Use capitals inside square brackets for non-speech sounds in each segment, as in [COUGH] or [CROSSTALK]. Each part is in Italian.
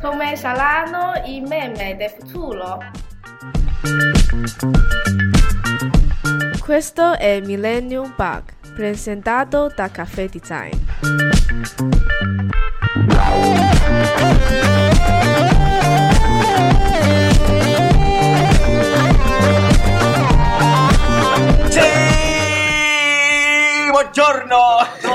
Come saranno i meme del futuro? Questo è Millennium Bug, presentato da Caffè Design. Sì, buongiorno!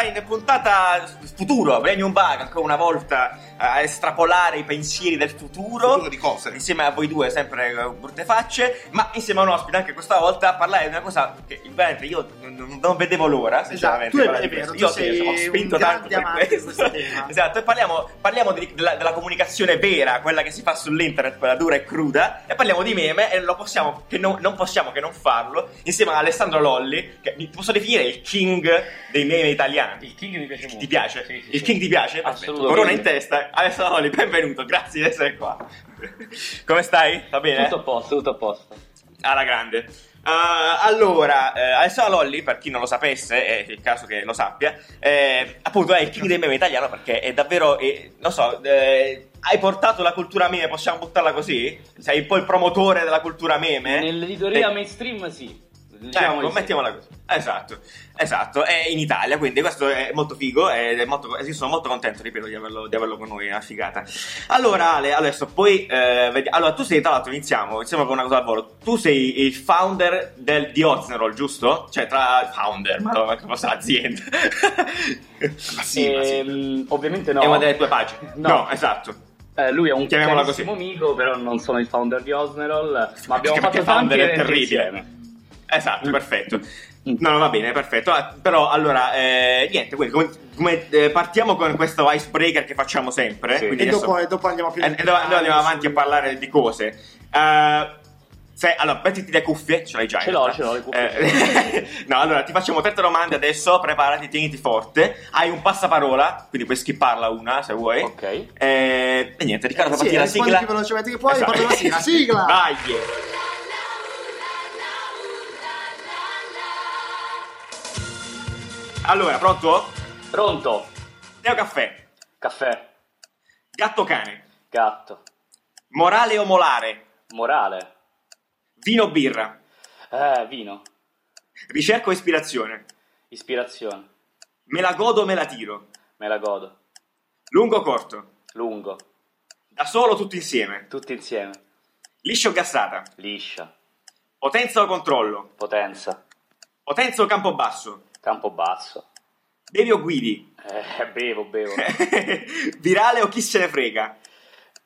Design, puntata futuro, Millennium Bug, ancora una volta a estrapolare i pensieri del futuro. Futuro di cose. Insieme a voi due, sempre eh, brutte facce, ma insieme a un ospite anche questa volta a parlare di una cosa che veramente io non, non vedevo l'ora, sinceramente. Esatto, tu parlare è vero, io ho spinto tanto per questo. esatto, e parliamo, parliamo di- della, della comunicazione vera, quella che si fa sull'internet, quella dura e cruda, e parliamo di meme e lo possiamo, che non, non possiamo che non farlo, insieme a Alessandro Lolli, che posso definire il king dei meme italiani. Il King mi piace molto. Ti piace? Sì, sì, il sì. King ti piace? Assolutamente. Corona in testa. Alessandro Lolli, benvenuto, grazie di essere qua. [LAUGHS] Come stai? Va bene? Tutto a posto, tutto a posto. Alla grande. Uh, allora, eh, Alessandro Lolli, per chi non lo sapesse, è il caso che lo sappia, eh, appunto è il king dei meme italiano perché è davvero, eh, non so, eh, hai portato la cultura meme, possiamo buttarla così? Sei un po' il promotore della cultura meme? Nell'editoria Eh, mainstream sì. Diciamo Ecco, mettiamola così. Esatto, esatto, è in Italia, quindi questo è molto figo ed è molto, io sono molto contento, ripeto, di averlo, di averlo con noi, è una figata. Allora, Ale, adesso poi, eh, vedi- allora tu sei, tra l'altro, iniziamo, iniziamo con una cosa al volo. Tu sei il founder del, di Oznerol, giusto? Cioè, tra founder, ma come fosse l'azienda. [LAUGHS] ma sì, ma sì. Ehm, Ovviamente no. È una delle tue pagine. No. esatto. Eh, lui è un carissimo amico, però non sono il founder di Osnerol. Ma abbiamo perché fatto tanti eventi terribile. insieme. Esatto, Mm. perfetto. Mm. No, no, va bene, perfetto. Ah, però, allora, eh, niente, quindi come, come, eh, partiamo con questo icebreaker che facciamo sempre. Sì. quindi E adesso- dopo, e dopo andiamo più e- e dopo- andiamo avanti a parlare di cose. Eh, se- allora, mettiti le cuffie, ce l'hai già. Ce l'ho, ce l'ho, le cuffie. Eh, [LAUGHS] no, allora, ti facciamo tre domande adesso, preparati, tieniti forte. Hai un passaparola, quindi puoi skipparla una se vuoi. Ok. Eh, e niente, Riccardo, Eh, sì, la rispondi sigla. più velocemente che puoi, Esatto. parlo la sigla. Sigla! [LAUGHS] Vai! Allora, pronto? Pronto? Teo caffè, Caffè. gatto cane, Gatto. morale o molare, Morale. vino o birra, Eh, vino. ricerca o ispirazione, Ispirazione. me la godo o me la tiro, Me la godo. lungo o corto, Lungo. da solo o tutti insieme, Tutti insieme. liscia o gassata, Liscia. potenza o controllo, Potenza. potenza o campo Campo basso. bevi o guidi, Eh, bevo, bevo. [LAUGHS] virale o chi se ne frega.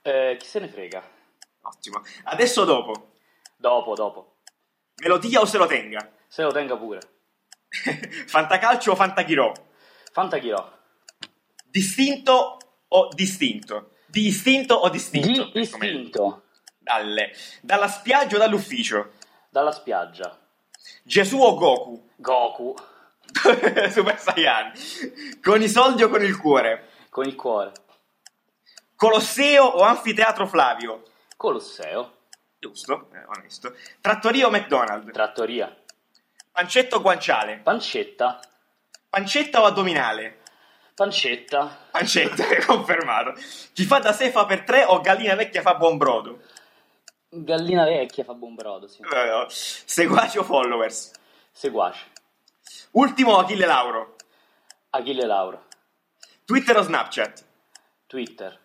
Eh, chi se ne frega? Ottimo. Adesso o dopo, Dopo, dopo. melodia o se lo tenga, Se lo tenga pure. [LAUGHS] fantacalcio o fantachirò, Fantachirò. distinto o distinto, distinto o distinto. Di istinto. Dalle. Dalla spiaggia o dall'ufficio? Dalla spiaggia. Gesù o Goku? Goku. [LAUGHS] Super Saiyan. Con i soldi o con il cuore? Con il cuore. Colosseo o anfiteatro Flavio? Colosseo. Giusto, eh, onesto. Trattoria o McDonald's? Trattoria. Pancetto o guanciale? Pancetta. Pancetta o addominale? Pancetta. Pancetta, [LAUGHS] confermato. Chi fa da sé fa per tre o gallina vecchia fa buon brodo? Gallina vecchia fa buon brodo, sì. Eh, no. Seguaci o followers? Seguace. Ultimo Achille Lauro? Achille Lauro. Twitter o Snapchat? Twitter.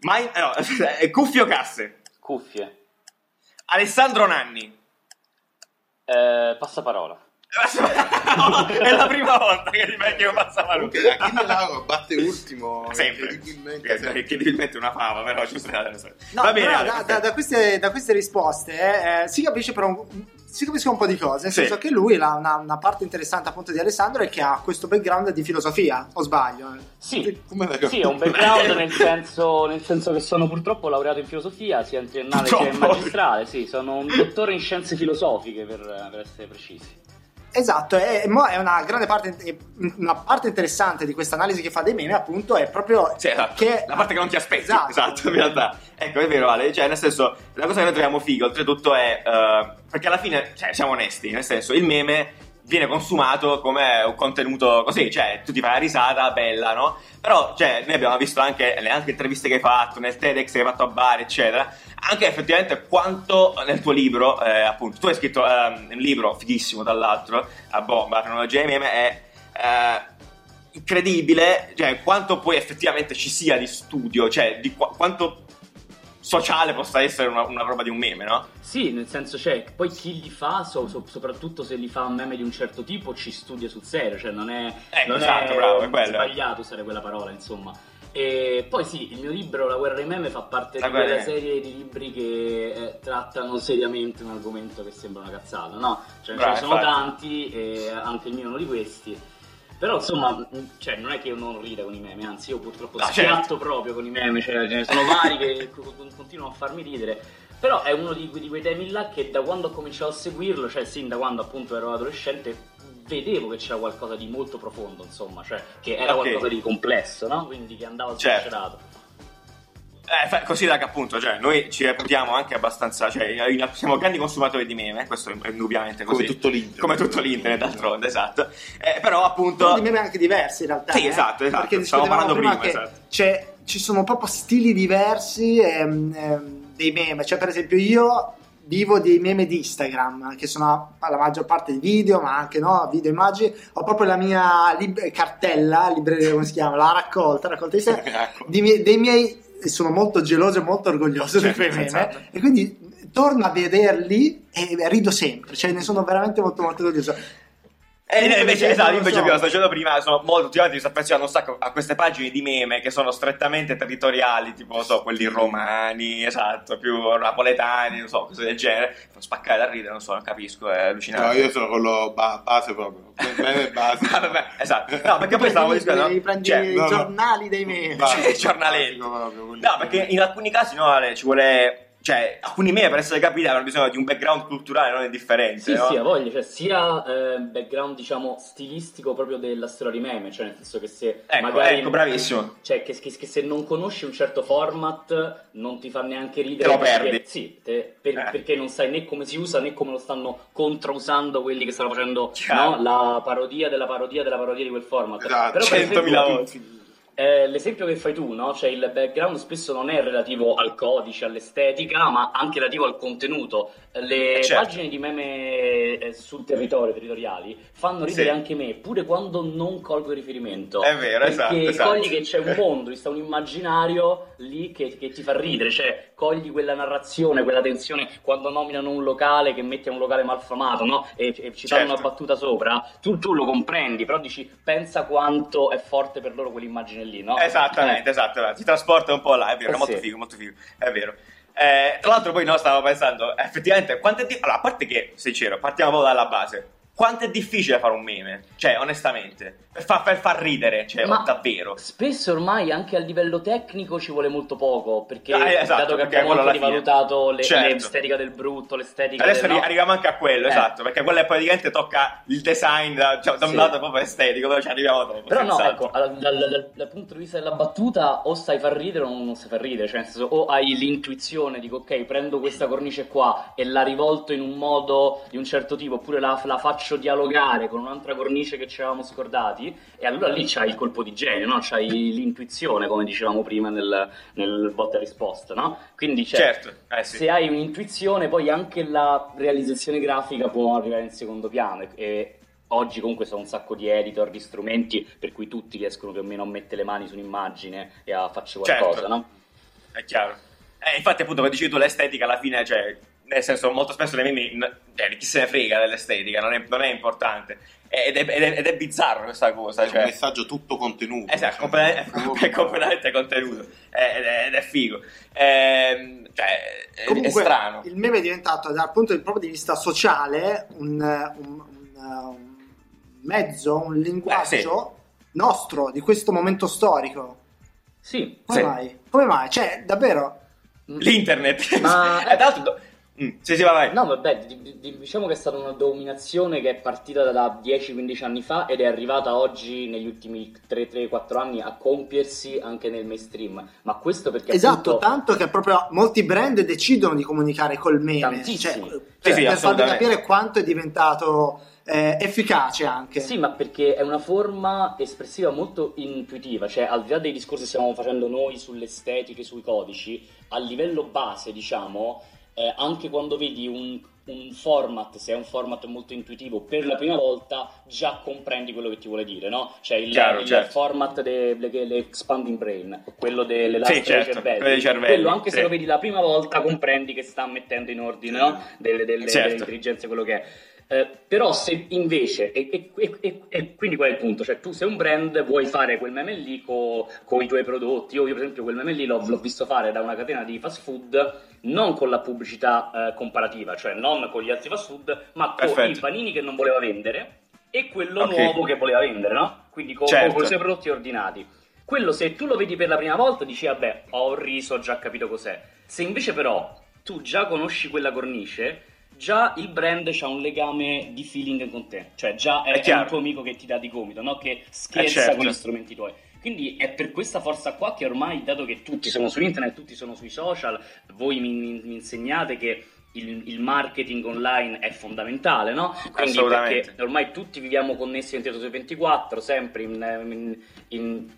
Mai- eh, no, [LAUGHS] eh, cuffie o casse? Cuffie. Alessandro Nanni. Eh, passaparola. [LAUGHS] è la prima volta che rimedio passa la luce. Comunque, Achille Lauro batte ultimo, [LAUGHS] sempre incredibilmente. Che- sempre. incredibilmente una fava però ci sta No, va bene però da, da- da queste, da queste risposte eh, si capisce però un, si capiscono un po' di cose, nel Sì. senso che lui, la- una, una parte interessante appunto di Alessandro è che ha questo background di filosofia, o sbaglio? Sì. Sì, è un background nel [LAUGHS] senso, nel senso che sono purtroppo laureato in filosofia, sia in triennale sia in Purtroppo. magistrale. Sì, sono un dottore in scienze filosofiche per, per essere precisi. Esatto, mo è una grande parte, una parte interessante di questa analisi che fa dei meme appunto è proprio Sì, esatto. che... la parte che non ti aspetti Esatto. esatto, in realtà ecco è vero Ale cioè nel senso la cosa che noi troviamo figo oltretutto è eh, perché alla fine cioè siamo onesti nel senso il meme viene consumato come un contenuto così, cioè tu ti fai una risata bella, no? Però, cioè, noi abbiamo visto anche nelle anche interviste che hai fatto, nel TEDx che hai fatto a Bari, eccetera, anche effettivamente quanto nel tuo libro, eh, appunto, tu hai scritto ehm, un libro fighissimo, tra l'altro, a bomba, la cronologia dei meme, è eh, incredibile, cioè, quanto poi effettivamente ci sia di studio, cioè, di qu- quanto sociale possa essere una, una roba di un meme, no? Sì, nel senso, cioè, poi chi li fa, so- so- soprattutto se li fa un meme di un certo tipo, ci studia sul serio, cioè non è, Ecco, non esatto, è bravo, è quello. sbagliato usare quella parola, insomma. E poi sì, il mio libro La guerra dei meme fa parte La di quella serie di libri che eh, trattano seriamente un argomento che sembra una cazzata, no? Cioè, Bravo, ce ne sono tanti e anche il mio è uno di questi. Però insomma, mh, cioè, non è che io non rida con i meme, anzi io purtroppo Ah, schiatto certo. proprio con i meme, cioè, ce ne sono vari che [LAUGHS] co- co- continuano a farmi ridere. Però è uno di, di quei temi là che da quando ho cominciato a seguirlo, cioè sin da quando appunto ero adolescente, vedevo che c'era qualcosa di molto profondo, insomma, cioè che era Ok. qualcosa di complesso, no? Quindi che andava Certo. sviscerato. Eh, considera che appunto, cioè, noi ci reputiamo anche abbastanza, cioè, siamo grandi consumatori di meme, questo è indubbiamente così. Come tutto l'internet. Come tutto l'internet, d'altronde, esatto. Eh, però appunto... Sono di meme anche diversi in realtà. Sì, eh, esatto, esatto, Perché stavamo parlando prima, prima, esatto. c'è- ci sono proprio stili diversi ehm, ehm, dei meme. Cioè, per esempio, io vivo dei meme di Instagram, che sono la maggior parte di video, ma anche no, video immagini. Ho proprio la mia lib- cartella, libreria, come si chiama? La raccolta, raccolta di [LAUGHS] Ecco. di mie- dei miei. E Sono molto geloso e molto orgoglioso Certo, miei meme. esatto. E quindi torno a vederli e rido sempre. Cioè, ne sono veramente molto, molto orgoglioso. E Io, per invece, esempio, esatto, non invece abbiamo sto dicendo prima, sono molto ultimamente mi sto affezionando un sacco a queste pagine di meme che sono strettamente territoriali, tipo, so, quelli romani, esatto, più napoletani, non so, cose del genere. Fa spaccare da ridere, non so, non capisco, è No, allucinante. io sono quello ba- base proprio. Bene base. Ah, [LAUGHS] vabbè, esatto. No, perché poi stavamo Prendi- discutendo... prendi cioè, i no, no. giornali dei meme. Cioè, [LAUGHS] giornaletti. proprio, quelli- No, perché in alcuni casi no, Ale, ci vuole... Cioè, alcuni meme per essere capiti hanno bisogno di un background culturale non indifferente, Sì, no? sì, ha voglia, cioè sia eh, background diciamo stilistico proprio della storia di meme, cioè nel senso che se Ecco, magari ecco, bravissimo. Cioè, che, che- che se non conosci un certo format non ti fa neanche ridere. Te lo perché- perdi. Sì, te- per- Eh. perché non sai né come si usa né come lo stanno controusando quelli che stanno facendo no, la parodia della parodia della parodia di quel format. Esatto, Però, per 100.000 esempio, volte. Eh, l'esempio che fai tu, no? Cioè il background spesso non è relativo al codice, all'estetica, ma anche relativo al contenuto. Le Eh, certo. pagine di meme eh, sul territorio, territoriali, fanno ridere Sì. anche me, pure quando non colgo il riferimento. È vero, perché esatto, esatto. cogli che c'è un mondo, sta un immaginario lì che, che ti fa ridere, cioè cogli quella narrazione, quella tensione quando nominano un locale che metti a un locale malfamato, no? E, e ci fanno Certo. una battuta sopra, tu, tu lo comprendi, però dici pensa quanto è forte per loro quell'immagine lì, no? Esattamente, Eh. esatto, esatto. ti trasporta un po' là, è vero, Eh, molto sì. figo, molto figo, è vero. Eh, tra l'altro poi no, stavo pensando, effettivamente, di- allora, a parte che, sincero, partiamo dalla base, quanto è difficile fare un meme? Cioè, onestamente, per far, per far ridere, cioè, Ma davvero. Spesso ormai anche a livello tecnico ci vuole molto poco, perché Ah, eh, esatto, dato che abbiamo anche rivalutato le- Certo. l'estetica del brutto, l'estetica Adesso del... arriviamo anche a quello, Eh. esatto, perché quello è praticamente tocca il design da, cioè, da un Sì. lato proprio estetico, però ci arriviamo dopo. Però no, senz'altro. ecco, dal, dal- dal- dal punto di vista della battuta o sai far ridere o non sai far ridere, cioè nel senso o hai l'intuizione, dico ok, prendo questa cornice qua e la rivolto in un modo di un certo tipo, oppure la, la faccio dialogare con un'altra cornice che ci avevamo scordati, e allora lì c'hai il colpo di genio, no? C'hai l'intuizione, come dicevamo prima nel, nel botta e risposta, no? Quindi cioè, Certo, eh sì. se hai un'intuizione, poi anche la realizzazione grafica può arrivare in secondo piano. E, oggi comunque sono un sacco di editor, di strumenti, per cui tutti riescono più o meno a mettere le mani su un'immagine e a farci qualcosa, Certo. no? È chiaro. Eh, infatti, appunto, come dici tu, l'estetica alla fine, cioè, nel senso, molto spesso nei meme, cioè, chi se ne frega dell'estetica, non è, non è importante. Ed è, ed, è, ed è bizzarro questa cosa, È un cioè. messaggio tutto contenuto. Esatto, cioè, completamente, [LAUGHS] è completamente contenuto. È- Ed è, ed è figo. Ehm, cioè, è, Comunque, è strano. il meme è diventato, dal punto di, proprio di vista sociale, un, un- un- un mezzo, un linguaggio nostro di questo momento storico. Sì. Come Sì. mai? Come mai? Cioè, davvero? L'internet. Ma- Eh, [LAUGHS] tra l'altro, do- Mm, sì, sì, vai, vai. No, vabbè, di- di- diciamo che è stata una dominazione che è partita da- da 10-15 anni fa ed è arrivata oggi, negli ultimi 3-4 anni, a compiersi anche nel mainstream. Ma questo perché Esatto, appunto, tanto che proprio molti brand decidono di comunicare col meme. Tantissimi. Cioè, Sì, per, sì, per farvi capire quanto è diventato eh, efficace anche. Sì, ma perché è una forma espressiva molto intuitiva, cioè al di là dei discorsi che stiamo facendo noi sulle estetiche, sui codici, a livello base, diciamo, eh, anche quando vedi un, un format, se è un format molto intuitivo, per la prima volta già comprendi quello che ti vuole dire, no? Cioè il, Chiaro, il certo. format dell'expanding brain, quello dell'elastro Sì, certo, cervelli. cervelli, Quello anche sì. se lo vedi la prima volta comprendi che sta mettendo in ordine, no? Delle, delle- Certo. delle intelligenze, quello che è. Eh, però se invece, e, e- e- e- quindi qual è il punto? Cioè tu sei un brand, vuoi fare quel meme lì con i tuoi prodotti, io, io per esempio quel meme lì l'ho, l'ho visto fare da una catena di fast food, non con la pubblicità eh, comparativa, cioè non con gli altri fast food, ma con Perfetto. i panini che non voleva vendere e quello Ok. nuovo che voleva vendere, no? Quindi con, Certo. con i suoi prodotti ordinati. Quello se tu lo vedi per la prima volta dici vabbè ho riso, ho già capito cos'è. Se invece però tu già conosci quella cornice, già il brand ha un legame di feeling con te, cioè già è, È è un tuo amico che ti dà di gomito, no? che scherza certo. con gli strumenti tuoi. Quindi è per questa forza qua che ormai, dato che tutti sono su internet, tutti sono sui social, voi mi, mi- mi insegnate che il, il marketing online è fondamentale, no? Quindi perché ormai tutti viviamo connessi 24 su 24, sempre in, in-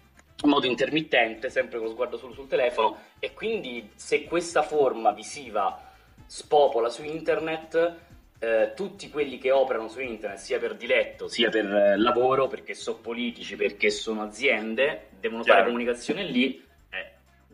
in modo intermittente, sempre con lo sguardo solo sul telefono, e quindi se questa forma visiva spopola su internet, eh, tutti quelli che operano su internet, sia per diletto, sia per eh, lavoro, perché sono politici, perché sono aziende, devono Chiaro. fare comunicazione lì, eh,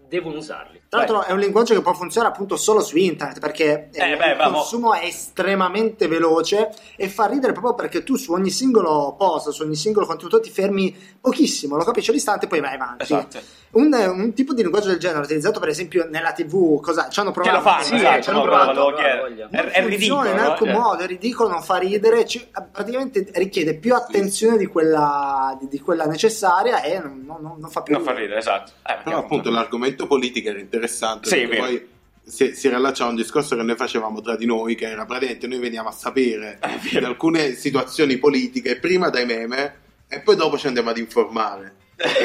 devono usarli. Tra l'altro è un linguaggio che può funzionare appunto solo su internet perché eh, Eh, beh, il mo- consumo è estremamente veloce e fa ridere proprio perché tu su ogni singolo post, su ogni singolo contenuto ti fermi pochissimo, lo capisci all'istante e poi vai avanti. Esatto. Un, un tipo di linguaggio del genere utilizzato per esempio nella tv, cosa ci hanno Che provato? lo fanno, Sì, esatto, ci hanno no, provato, provato, voglia. È, ridicolo, in no? alcun Cioè, modo, è ridicolo, non fa ridere, ci- praticamente richiede più attenzione di quella, di, di quella necessaria e non, non- non fa più Non fa ridere, esatto. Eh, Però appunto l'argomento politica era interessante. Sì, poi si, si riallaccia a un discorso che noi facevamo tra di noi, che era praticamente noi veniamo a sapere È di alcune situazioni politiche prima dai meme e poi dopo ci andiamo ad informare.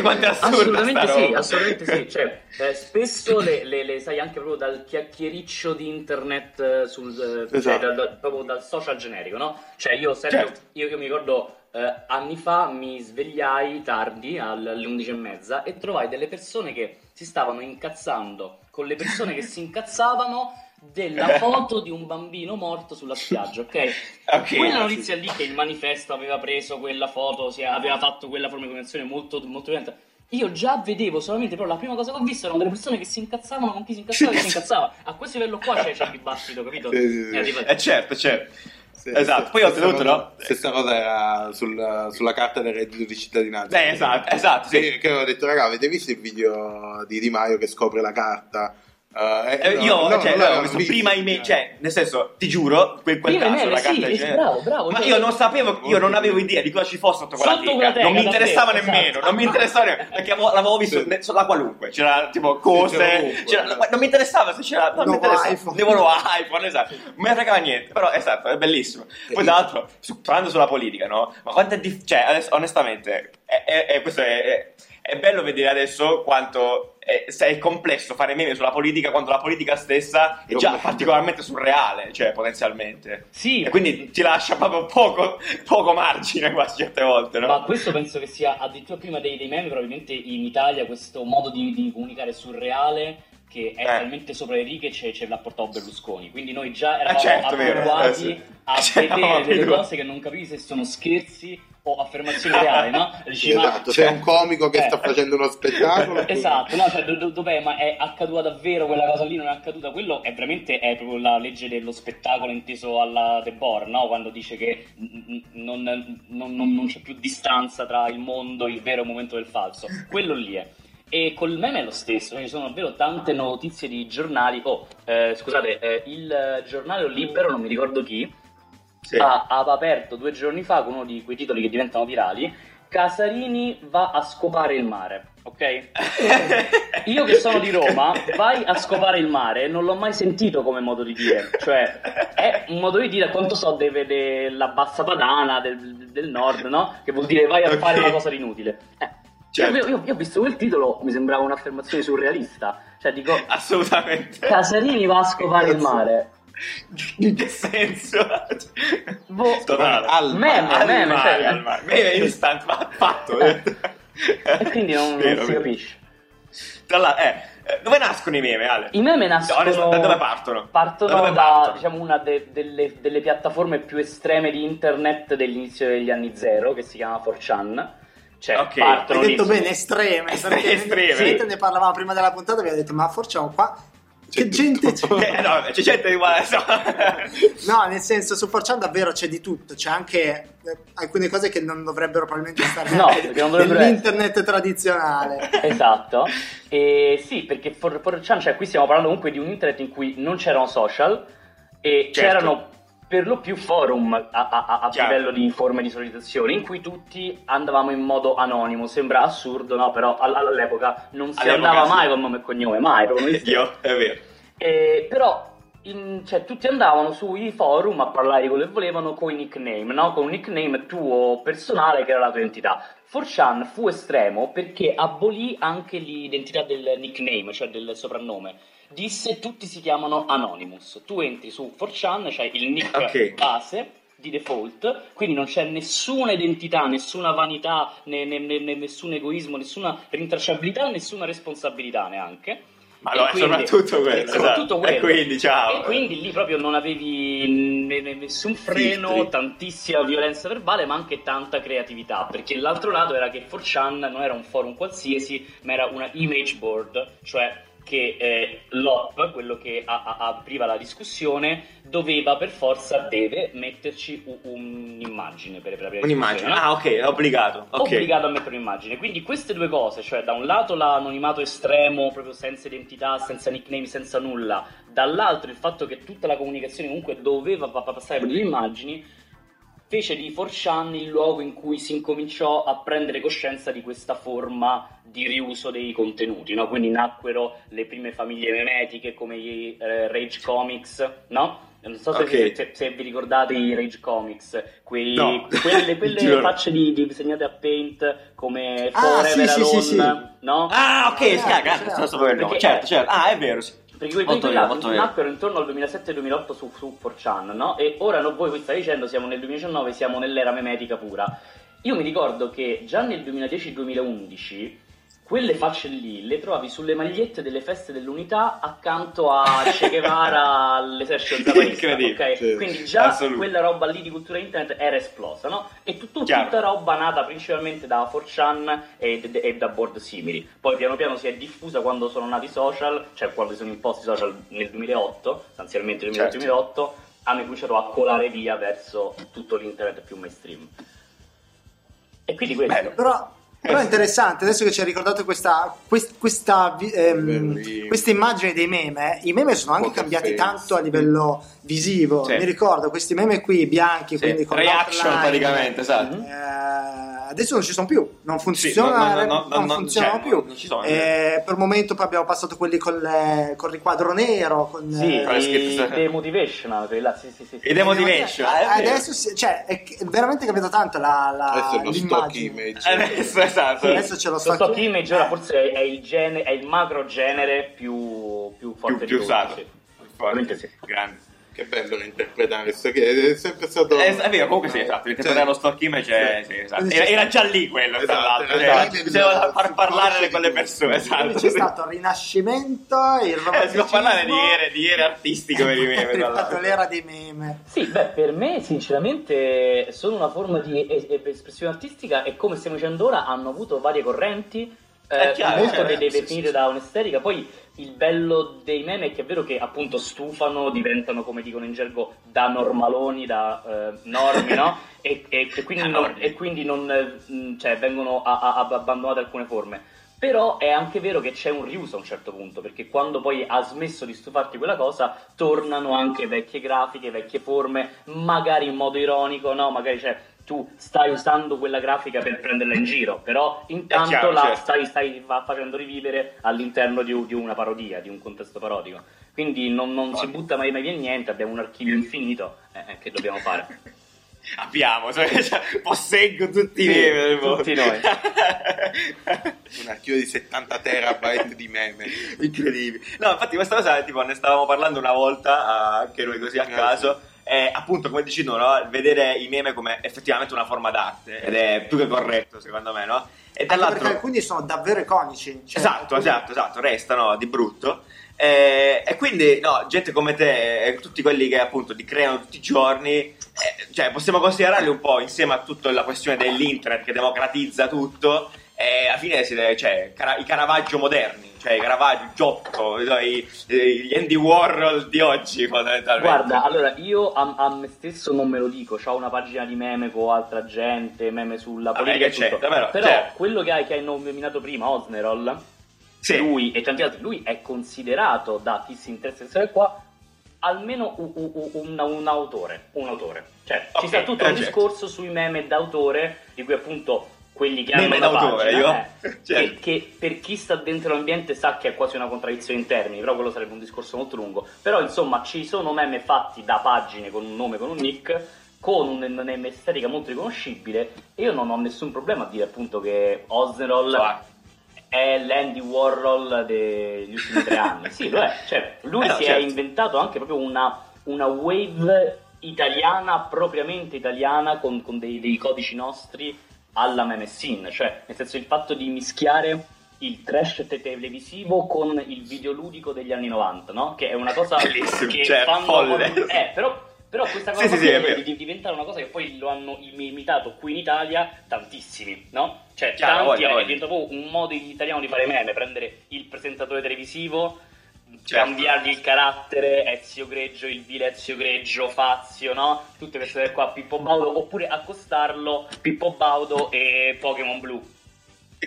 Quanto è assurda Assolutamente sì, assolutamente sì. Cioè, [LAUGHS] eh, spesso le, le- le sai anche proprio dal chiacchiericcio di internet, eh, sul, eh, cioè, Esatto. da- da- proprio dal social generico, no? Cioè, io sento, Certo. io, io mi ricordo eh, anni fa mi svegliai tardi alle 11 e mezza e trovai delle persone che si stavano incazzando con le persone che si incazzavano della [LAUGHS] foto di un bambino morto sulla spiaggia, ok? [LAUGHS] Ok. Quella notizia lì che il manifesto aveva preso quella foto, si aveva fatto quella forma di comunicazione molto, molto violenta. Io già vedevo solamente, però la prima cosa che ho visto erano delle persone che si incazzavano con chi si incazzava e si incazzava. A questo livello qua c'è, c'è il dibattito, capito? Sì, sì, sì. Eh, tipo- Eh certo, certo. Sì, Esatto, sì, poi oltretutto, cosa- no? Stessa cosa era sul- sulla carta del reddito di cittadinanza. Eh, esatto, esatto, sì. Che, che avevo detto, raga, avete visto il video di Di Maio che scopre la carta? Eh, no, io no, cioè, non avevo visto visto. prima i miei, cioè, nel senso, ti giuro, quel, quel Prima caso, mail, la sì, carta sì, bravo, bravo, Ma cioè- io non sapevo, io non avevo idea di cosa ci fosse sotto quella Sotto teca. teca, non mi interessava te, nemmeno, esatto. non mi interessava nemmeno, perché avevo- l'avevo visto Sì. ne- sulla qualunque, c'era tipo cose, c'era- eh. non mi interessava se c'era, non mi Nuovo interessava, iPhone. devo nuovo iPhone, esatto, non me ne fregava niente, però esatto, è bellissimo. Poi tra l'altro, su- parlando sulla politica, no? Ma quanto è difficile, cioè, adesso, onestamente, è, è- è- questo è, è- bello vedere adesso quanto è, è complesso fare meme sulla politica quando la politica stessa è già particolarmente surreale, cioè potenzialmente. Sì. E quindi ti lascia proprio poco, poco margine quasi certe volte, no? Ma questo penso che sia addirittura prima dei, dei meme, probabilmente in Italia questo modo di, di comunicare surreale che è Eh. talmente sopra le righe ce, ce l'ha portato Berlusconi. Quindi noi già eravamo certo, vero, abituati eh sì. a [LAUGHS] C'eravamo vedere delle abituati. cose che non capivi se sono scherzi o affermazioni reali, no? [LAUGHS] Dici, ma- esatto, c'è un comico che Eh. sta facendo uno spettacolo. [LAUGHS] Esatto, no, cioè, do- do- dov'è? Ma è accaduta davvero quella cosa lì? Non è accaduta? Quello è veramente è proprio la legge dello spettacolo inteso alla De Boer, no? Quando dice che non, non- non- non c'è più distanza tra il mondo, il vero e il momento del falso. Quello lì è. E col meme è lo stesso, ci sono davvero tante notizie di giornali. Oh, eh, scusate, eh, il giornale Libero, non mi ricordo chi, Sì. ha, ha aperto due giorni fa con uno di quei titoli che diventano virali. Casarini va a scopare il mare, ok? [LAUGHS] Io che sono di Roma, vai a scopare il mare, non l'ho mai sentito come modo di dire, cioè è un modo di dire a quanto so deve della bassa padana del, del nord, no? Che vuol dire vai a fare una cosa di inutile. Eh. Certo. Io, io- io ho visto quel titolo, mi sembrava un'affermazione surrealista, cioè dico [LAUGHS] Assolutamente. Casarini va a scopare il mare. In che senso? Boh. Totale. Al Meme, Al meme, mare, cioè- al mare. Meme instant, fa- fatto. Eh. E quindi non, non Vero, si vero. capisce. Tra l'altro, eh, eh, dove nascono i meme, Ale? I meme nascono. Da dove- partono? Partono Da da, partono? diciamo, una de- delle, delle piattaforme più estreme di internet dell'inizio degli anni zero, che si chiama 4chan. Cioè, Ok. partono Hai detto bene, estreme. Estreme, estreme. mentre ne parlavamo prima della puntata, abbiamo detto, ma forse qua... C'è Che gente c'è? [LAUGHS] Eh, no, c'è gente uguale. so. [LAUGHS] No, nel senso, su 4chan davvero c'è di tutto. C'è anche eh, alcune cose che non dovrebbero probabilmente stare No, non dovrebbero nell'internet tradizionale. Esatto, e sì, perché 4chan, cioè qui stiamo parlando comunque di un internet in cui non c'erano social e Certo. c'erano per lo più forum a, a- a- livello di forme di socializzazione in cui tutti andavamo in modo anonimo. Sembra assurdo, no? Però all- all'epoca non si All'epoca andava sì. mai con nome e cognome, mai. [LAUGHS] Io, è vero. Eh, però in- cioè, tutti andavano sui forum a parlare di quello che volevano con i nickname, no? con un nickname tuo personale che era la tua identità. 4chan fu estremo perché abolì anche l'identità del nickname, cioè del soprannome. Disse tutti si chiamano Anonymous. Tu entri su 4chan, c'hai il nick Ok. base di default, quindi non c'è nessuna identità, nessuna vanità, né, né- né- nessun egoismo, nessuna rintracciabilità, nessuna responsabilità neanche. E è quindi- soprattutto quello. e soprattutto esatto. quello. E quindi. E quindi lì proprio non avevi ne- ne- nessun freno, Filtri. tantissima violenza verbale, ma anche tanta creatività. Perché l'altro lato era che 4chan non era un forum qualsiasi, ma era una image board, cioè che eh, l'OP, quello che a- a- apriva la discussione, doveva per forza, deve metterci u- un'immagine per, per aprire Un'immagine. no? Ah, ok, è obbligato. Ok. obbligato a mettere un'immagine. Quindi queste due cose, cioè da un lato l'anonimato estremo, proprio senza identità, senza nickname, senza nulla, dall'altro il fatto che tutta la comunicazione comunque doveva pa- pa- passare per delle immagini, fece di 4chan il luogo in cui si incominciò a prendere coscienza di questa forma di riuso dei contenuti, no? Quindi nacquero le prime famiglie memetiche come i eh, Rage Comics, no? Non so se, Ok. se- se vi ricordate i Rage Comics, quei, No. quelle, quelle [LAUGHS] facce di, di disegnate a paint come Ah, Forever sì, sì, Alone, sì, sì. no? Ah, ok, Ah, scaga, certo. Perché- Certo, certo. Ah, è vero, sì. Perché quei molto vero. nacquero intorno al 2007-2008 su, su 4chan, no? E ora no, voi, voi state dicendo siamo nel 2019, siamo nell'era memetica pura. Io mi ricordo che già nel 2010-2011 quelle facce lì le trovavi sulle magliette delle feste dell'unità accanto a Che Guevara [LAUGHS] all'esercito zapanista, Incredibile, ok? sì. Quindi già Assoluto. quella roba lì di cultura internet era esplosa, no? E tut- tut- tutta roba nata principalmente da 4chan e, e- e da board simili. Poi piano piano si è diffusa quando sono nati i social, cioè quando si sono imposti i social nel 2008, sostanzialmente nel Certo. 2008, hanno cominciato a colare via verso tutto l'internet più mainstream. E quindi questo. Bello. Però, però è interessante, adesso che ci hai ricordato questa, quest- questa, ehm, questa immagine dei meme, i meme sono anche Poker cambiati face. tanto a livello visivo. Sì. Mi ricordo questi meme qui bianchi, Sì, quindi con reaction praticamente, esatto. Eh, adesso non ci sono più, non Sì, funziona, no, no, no, no, non no, funzionano cioè, più. non sono. Eh, per un momento poi abbiamo passato quelli con, le- con il riquadro nero. Con, Sì, eh, con le i quelli là, sì, sì, sì. sì. Ah, è vero. adesso si- cioè, è veramente cambiato tanto la, la, Adesso è lo stock l'immagine. image. Adesso, esatto. Adesso c'è lo Lo stock, stock image ora eh. forse è il, gene- è il macro genere più, più forte più, più usato. sì. Forte. Sì. Grande. Che bello reinterpretare questo che è sempre stato... Eh, è vero, comunque sì, esatto. Interpretare Cioè, lo stock image è, sì, esatto. Era, c'è era stato- già lì quello, tra Esatto, l'altro. esatto. Cioè, bisognava far Sul parlare codice quelle di- persone, esatto. c'è stato il rinascimento, il Eh, si può romanticismo parlare di ere, di ere artistiche per i e meme, è tra l'altro. l'era dei meme. Sì, beh, per me sinceramente sono una forma di es- espressione artistica e come stiamo dicendo ora hanno avuto varie correnti. È Eh, chiaro, molto certo, deve sì, sì, da un'estetica. Poi il bello dei meme è che è vero che appunto stufano, diventano come dicono in gergo da normaloni, da eh, normi, no? [LAUGHS] E, e- e quindi non, e quindi non, eh, mh, cioè, vengono a- a- abbandonate alcune forme. Però è anche vero che c'è un riuso a un certo punto, perché quando poi ha smesso di stufarti quella cosa, tornano anche vecchie grafiche, vecchie forme, magari in modo ironico, no? Magari cioè, tu stai usando quella grafica per prenderla in giro, però intanto chiaro, la certo. stai, stai fa- facendo rivivere all'interno di, di una parodia, di un contesto parodico. Quindi non, non si butta mai, mai via niente, abbiamo un archivio infinito, eh, eh, che dobbiamo fare? [LAUGHS] Abbiamo, cioè, [LAUGHS] cioè, posseggo tutti i Sì, meme tutti noi. [LAUGHS] Un archivio di 70 terabyte di meme. Incredibile. No, infatti questa cosa, tipo, ne stavamo parlando una volta, anche noi così a Eh, caso, e appunto, come dici tu, no? vedere i meme come effettivamente una forma d'arte, ed è più che corretto, secondo me, no? E Anche dall'altro... perché alcuni sono davvero iconici. cioè, Esatto, alcuni- esatto, esatto, restano di brutto. Eh, e quindi, no, gente come te, e tutti quelli che appunto ti creano tutti i giorni, eh, cioè possiamo considerarli un po' insieme a tutta la questione dell'internet che democratizza tutto. E alla fine siete, cioè, cara- i Caravaggio moderni, cioè i Caravaggio, Giotto, i- gli Andy Warhol di oggi, fondamentalmente. Guarda, allora io a, a me stesso non me lo dico, ho una pagina di meme con altra gente, meme sulla Vabbè, politica e che tutto. c'entra, però, certo. quello che hai, che hai nominato prima, Osnerol, Sì. lui e tanti altri, lui è considerato da chi si interessa di questa cosa qua almeno u- u- u- un, un autore, un autore. Cioè, Ok, ci sta tutto eh, un certo. discorso sui meme d'autore, di cui appunto quelli che Meme hanno una pagina, io? eh, [LAUGHS] Certo. che, che per chi sta dentro l'ambiente sa che è quasi una contraddizione in termini, però quello sarebbe un discorso molto lungo. Però insomma ci sono meme fatti da pagine con un nome, con un nick, con un- un'estetica molto riconoscibile e io non ho nessun problema a dire appunto che Osnerol Ah. è l'Andy Warhol degli ultimi tre anni. Sì, lo è. Cioè, lui Eh no, si è certo. inventato anche proprio una, una wave italiana, propriamente italiana, con, con dei, dei codici nostri alla meme scene. Cioè, nel senso il fatto di mischiare il trash te- televisivo con il videoludico degli anni 90, no? Che è una cosa Bellissimo, che cioè, fanno... folle. Eh, però... Però questa Sì, cosa sì, sì, è è vero. di diventare una cosa che poi lo hanno im- imitato qui in Italia tantissimi, no? Cioè, Chiaro, tanti voglia, è voglia. diventato un modo italiano di fare meme, prendere il presentatore televisivo, Certo. cambiargli il carattere, Ezio Greggio, il vile Ezio Greggio, Fazio, no? Tutte queste cose qua, Pippo Baudo, oppure accostarlo Pippo Baudo e Pokémon Blu.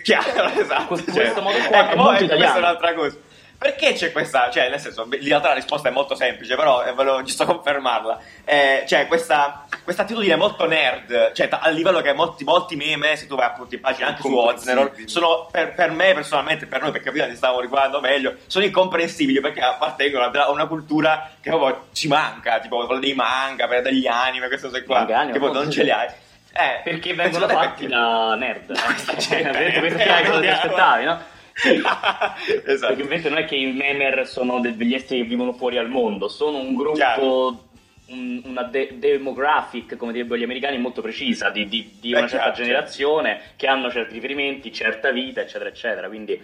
Chiaro, [LAUGHS] esatto. Cioè. questo modo qua è Ecco, molto ecco, questa è un'altra cosa. Perché c'è questa, cioè nel senso, in realtà la risposta è molto semplice, però eh, volevo giusto [LAUGHS] confermarla. Eh, cioè questa, questa attitudine molto nerd, cioè a livello che molti, molti meme, se tu vai appunto in pagina anche su. Oznerol, sono per, per me personalmente, per noi, perché prima ti stavamo riguardando meglio, sono incomprensibili perché appartengono a una cultura che proprio ci manca, tipo quello dei manga, per degli anime, queste cose qua, Manga, anime, che poi non ce li hai. Eh, Perché vengono fatti perché? da nerd. Questa Eh, gente, vedete, questa eh, è la cosa che ti aspettavi, no? Sì. [LAUGHS] esatto. Perché ovviamente non è che i memer sono de- degli esseri che vivono fuori al mondo, sono un gruppo, Chiaro. Un- una de- demographic, come direbbero gli americani, molto precisa, di, di- di Eh, una certa chiaro, generazione, che hanno certi riferimenti, certa vita, eccetera, eccetera. Quindi,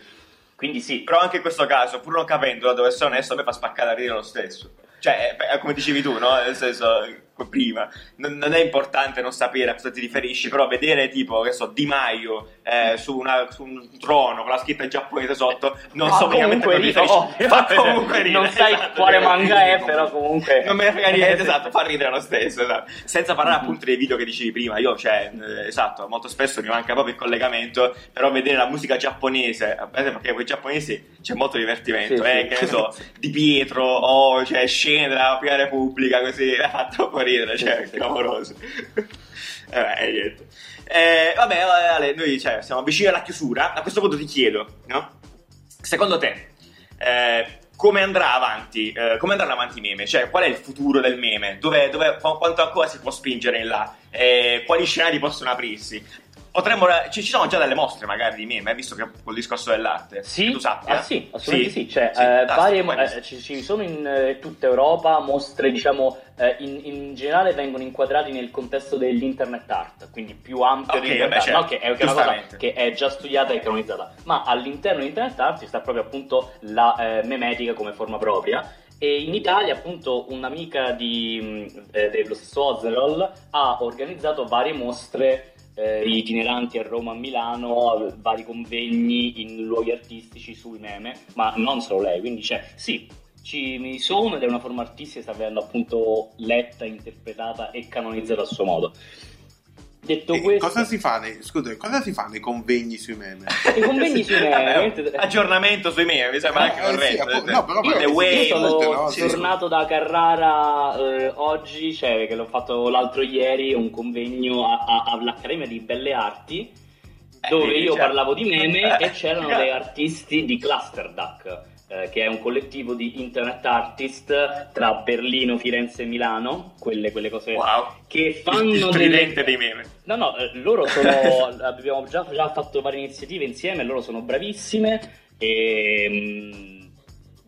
quindi sì. Però anche in questo caso, pur non capendo da dove essere onesto, a me fa spaccare a ridere lo stesso. Cioè, eh, come dicevi tu, no? Nel senso, eh, prima, non, non è importante non sapere a cosa ti riferisci, però vedere tipo, che so, Di Maio eh, su, una- su un trono con la scritta in giapponese sotto, non Fa so comunque cosa riferisci. ovvio. Fa comunque ridere. Non sai esatto, quale manga è, però comunque... Non me ne frega niente, esatto, fa ridere lo stesso, esatto. Senza parlare appunto dei video che dicevi prima, io, cioè, eh, esatto, molto spesso mi manca proprio il collegamento, però vedere la musica giapponese, perché con i giapponesi c'è molto divertimento, Sì, eh, sì. che ne so, Di Pietro, o cioè, scene della prima repubblica, così, fa troppo ridere, Sì, cioè, sì, clamoroso. [LAUGHS] Eh, niente. Eh, vabbè, Ale, noi cioè, siamo vicini alla chiusura, a questo punto ti chiedo, no? Secondo te, eh, come andrà avanti? eh, come andranno avanti i meme? Cioè, qual è il futuro del meme? Dove, dove- qu- quanto ancora si può spingere in là? Eh, quali scenari possono aprirsi? Potremmo, ci, ci sono già delle mostre magari di meme, eh, visto che col discorso dell'arte. Sì, tu sappia. ah, sì, assolutamente sì. Cioè, sì, eh, varie, eh, ci, ci sono in eh, tutta Europa mostre, diciamo, eh, in, in generale vengono inquadrati nel contesto dell'internet art, quindi più ampio Ok, dell'internet vabbè, art, certo, che è, una cosa che è già studiata e canonizzata. Ma all'interno dell'internet art ci sta proprio appunto la eh, memetica come forma propria. E in Italia, appunto, un'amica di, mh, eh, dello stesso Ozerol ha organizzato varie mostre eh, itineranti a Roma, a Milano, vari convegni in luoghi artistici sui meme, ma non solo lei, quindi c'è, sì, ci mi sono ed è una forma artistica che sta venendo appunto letta, interpretata e canonizzata a suo modo. Detto E questo, cosa si fa nei, scusa, cosa si fa nei convegni sui meme? i convegni sui meme, aggiornamento sui meme, mi sembra anche Eh, sì, corretto. no, però Io, sono no? Tornato da Carrara eh, oggi, cioè che l'ho fatto l'altro ieri, un convegno a- a- all'Accademia di Belle Arti, Eh, dove io parlavo di meme [LAUGHS] e c'erano dei artisti di Cluster Duck. Eh, che è un collettivo di internet artist tra Berlino, Firenze e Milano, quelle, quelle cose Wow. che fanno Il delle... tridente dei meme. No, no, eh, loro sono. [LAUGHS] abbiamo già, già fatto varie iniziative insieme, loro sono bravissime e. mm,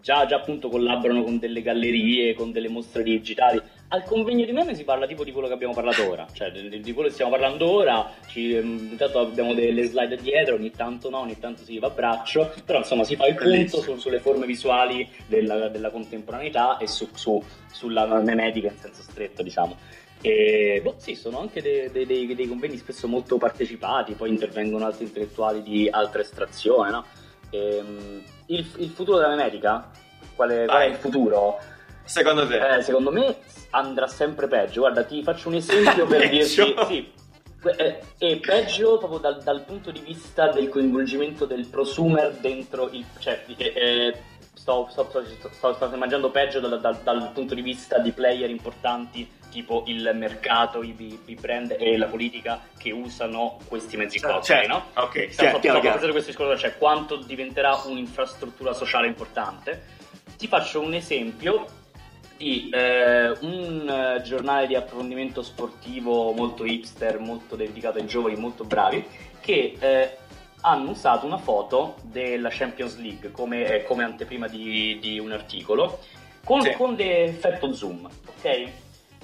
già, già appunto collaborano con delle gallerie, con delle mostre digitali. Al convegno di meme si parla tipo di quello che abbiamo parlato ora, cioè di, di quello che stiamo parlando ora. Ci, mm, intanto abbiamo delle slide dietro, ogni tanto no, ogni tanto si va a braccio, però insomma si fa il punto su- sulle forme visuali della, della contemporaneità e su, su- sulla memetica in senso stretto, diciamo. E boh, sì, sono anche dei, dei- dei- dei convegni spesso molto partecipati, poi intervengono altri intellettuali di altra estrazione, no? Ehm, il, il futuro della memetica? Quale, qual è il futuro? Secondo te? Eh, secondo me andrà sempre peggio. Guarda, ti faccio un esempio per [LAUGHS] dirti. Sì, que- eh, è peggio proprio dal, dal punto di vista del coinvolgimento del prosumer dentro il. cioè, eh, eh, sto, sto, sto, sto- sto immaginando peggio dal, dal- dal punto di vista di player importanti tipo il mercato, i, i- brand e la politica che usano questi mezzi Certo, certo. no? Ok, Stiamo chiaro, sto chiaro, chiaro. pensare questo discorso, cioè quanto diventerà un'infrastruttura sociale importante. Ti faccio un esempio di eh, un eh, giornale di approfondimento sportivo molto hipster, molto dedicato ai giovani, molto bravi, che eh, hanno usato una foto della Champions League come, eh, come anteprima di, di un articolo con, Sì. con l'effetto zoom, ok?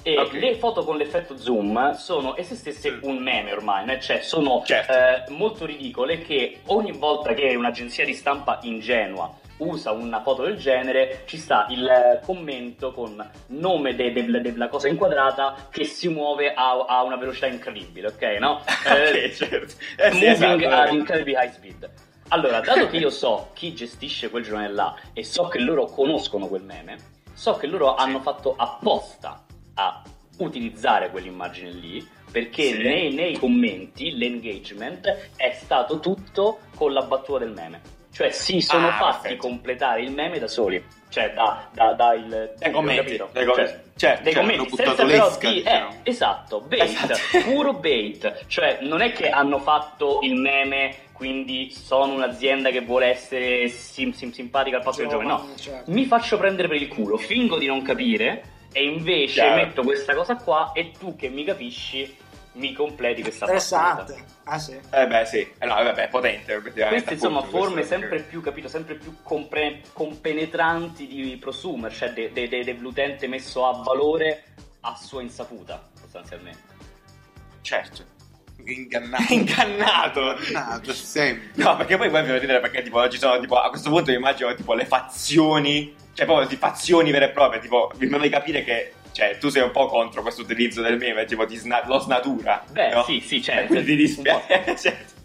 E Ok. le foto con l'effetto zoom sono esse stesse un meme ormai, cioè sono Certo. eh, molto ridicole che ogni volta che un'agenzia di stampa ingenua usa una foto del genere ci sta il eh, commento con nome de- de- della cosa inquadrata che si muove a, a una velocità incredibile, ok? No? [LAUGHS] Eh, ok, certo. Eh sì, moving esatto. at incredibly high speed. Allora, dato che io so chi gestisce quel giornale là e so che loro conoscono quel meme, so che loro hanno fatto apposta a utilizzare quell'immagine lì perché Sì. nei, nei commenti l'engagement è stato tutto con la battuta del meme. Cioè si sono Ah, fatti perfetto. completare il meme da soli. Cioè da, da, da il... Dai commenti, dai commenti. Cioè, Certo, dei certo, commenti senza però di... diciamo. Eh, esatto, bait, Esatto. [LAUGHS] puro bait. Cioè non è che hanno fatto il meme quindi sono un'azienda che vuole essere sim- sim- simpatica al passo del giovane. No, certo. mi faccio prendere per il culo, fingo di non capire e invece Chiaro. metto questa cosa qua e tu che mi capisci mi completi questa battuta. Interessante. Ah sì. Eh beh, sì. Eh, no, vabbè, potente. Queste insomma appunto, forme questo- sempre più, capito, sempre più compre- compenetranti di prosumer, cioè de- de- de- dell'utente messo a valore a sua insaputa, sostanzialmente. Certo. Ingannato. [LAUGHS] Ingannato. Ingannato, sempre. No, perché poi poi mi fa ridere perché tipo ci sono tipo a questo punto mi immagino tipo le fazioni, cioè proprio di fazioni vere e proprie, tipo mi fai capire che cioè tu sei un po' contro questo utilizzo del meme, tipo ti sna- lo snatura. Beh, no? sì, sì, certo. quindi ti un dispiace. [LAUGHS] certo.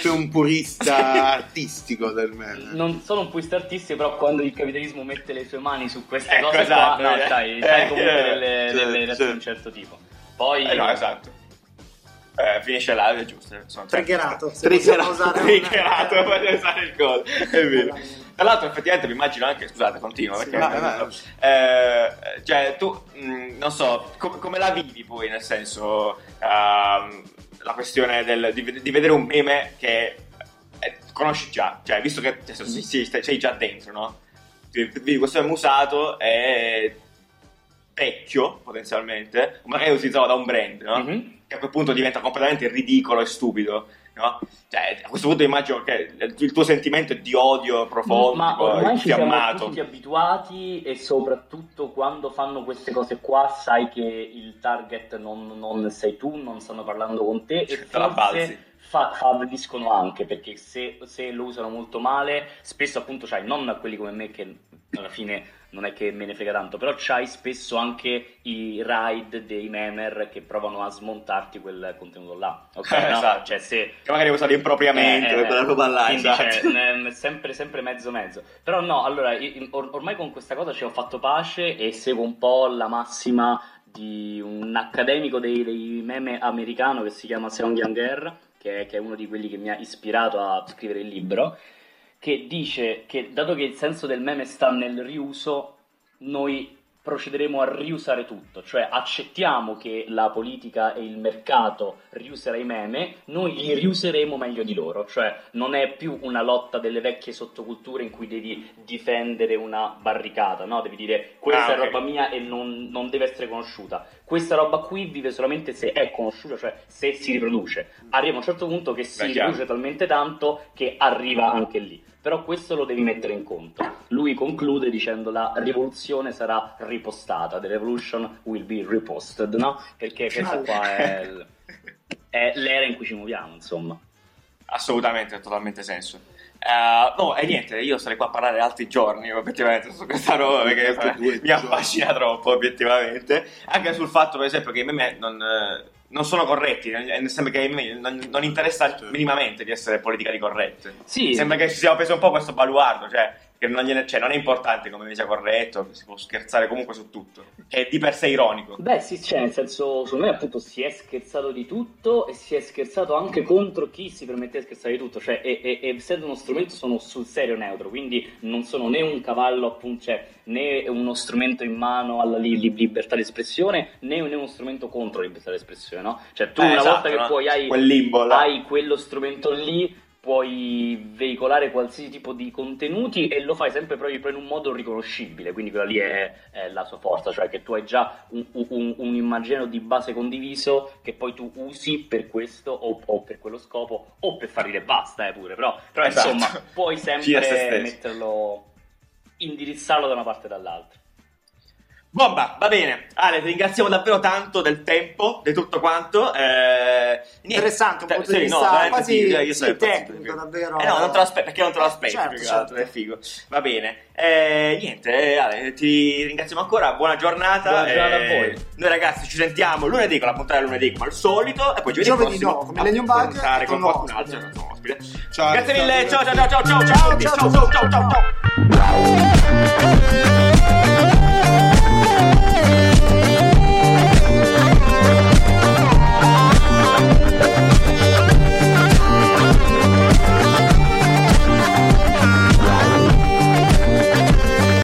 Sei un purista artistico del meme. Non sono un purista artistico, però quando il capitalismo mette le sue mani su queste Ecco, cose esatto, qua, no, eh. sai, sai comunque eh, delle, certo, delle di un certo. certo tipo. Poi... Eh, no, esatto. Eh, finisce è giusto. Sono Triggerato. se Triggerato, usare triggerato, una- voglio usare il coso. È vero. Tra l'altro, effettivamente, mi immagino anche. Scusate, continuo. Sì, Perché, vai, vai. Eh, cioè, tu, mh, non so, com- come la vivi poi, nel senso, ehm, la questione del- di, di vedere un meme che eh, conosci già, cioè, visto che cioè, sì, sì, stai- sei già dentro, no? Vedi questo meme usato è vecchio, potenzialmente, magari utilizzato da un brand, no? Mhm. Che a quel punto diventa completamente ridicolo e stupido. No? Cioè, a questo punto immagino che il tuo sentimento è di odio profondo, Ma tipo, ormai ci siamo infiammato. tutti abituati e soprattutto quando fanno queste cose qua sai che il target non, non sei tu, non stanno parlando con te e Te la balzi. favoriscono anche perché se, se lo usano molto male spesso appunto c'hai non quelli come me che alla fine non è che me ne frega tanto però c'hai spesso anche i ride dei memer che provano a smontarti quel contenuto là [LAUGHS] ok Eh, no? esatto. cioè se Che magari usato impropriamente, eh, eh, quella roba là, quindi, esatto. cioè, sempre, sempre mezzo mezzo. Però no, allora, io- or- ormai con questa cosa ci ho fatto pace e seguo un po' la massima di un accademico dei, dei meme americano che si chiama Seong Younger, che è, che è uno di quelli che mi ha ispirato a scrivere il libro, che dice che dato che il senso del meme sta nel riuso, noi procederemo a riusare tutto, cioè accettiamo che la politica e il mercato riuserà i meme, noi li riuseremo meglio di loro, cioè non è più una lotta delle vecchie sottoculture in cui devi difendere una barricata, no? Devi dire questa Ah, è ok. roba mia e non, non deve essere conosciuta. Questa roba qui vive solamente se è conosciuta, cioè se si riproduce. Arriva a un certo punto che si Beh, chiaro. riproduce talmente tanto che arriva anche lì. Però questo lo devi mettere in conto. Lui conclude dicendo la rivoluzione sarà ripostata, the revolution will be reposted, no? Perché questa qua è, il- [LAUGHS] è l'era in cui ci muoviamo, insomma. Assolutamente, ha totalmente senso. Eh, no, e niente, io sarei qua a parlare altri giorni, obiettivamente, su questa roba, perché mi affascina troppo, obiettivamente. Anche sul fatto, per esempio, che i meme non, eh, non sono corretti, eh, sembra che non, non interessa minimamente di essere politically corrette. Sì, Sembra che ci siamo preso un po' questo baluardo, cioè che non, gliene- cioè, non è importante come sia corretto, si può scherzare comunque su tutto. È di per sé ironico. Beh, sì, cioè, nel senso, secondo me appunto si è scherzato di tutto e si è scherzato anche contro chi si permette di scherzare di tutto, cioè, e, e- e essendo uno strumento sono sul serio neutro, quindi non sono né un cavallo, appunto, cioè, né uno strumento in mano alla li- li- libertà di espressione, né, né uno strumento contro la libertà di espressione, no? Cioè, tu Eh, una esatto, volta che no? poi hai, Quel limbo hai quello strumento lì, puoi veicolare qualsiasi tipo di contenuti e lo fai sempre proprio in un modo riconoscibile, quindi quella lì è, è la sua forza, cioè che tu hai già un, un- un immaginario di base condiviso che poi tu usi per questo o, o per quello scopo o per far ridere e basta eh, pure, però, però Esatto. insomma puoi sempre metterlo, indirizzarlo da una parte e dall'altra. Bomba, va bene. Ale, ti ringraziamo davvero tanto del tempo, di tutto quanto. Eh. Interessante, un Te- punto di sì, vista no, quasi sì, io- io sì, tecnico, davvero. Eh no, non te lo aspetti, perché non te lo Eh, aspetti, certo, certo. altro, è figo. Va bene. Eh, niente, eh, Ale, ti ringraziamo ancora, buona giornata. Buona giornata eh, a voi. Noi ragazzi ci sentiamo lunedì con la puntata lunedì come al solito e poi giovedì, Giovedì prossimo no, con Millennium Bug con qualcun ospite. altro, con un ospite. Ciao, Grazie ciao, mille, ciao grazie. ciao ciao ciao ciao ciao ciao ciao ciao ciao ciao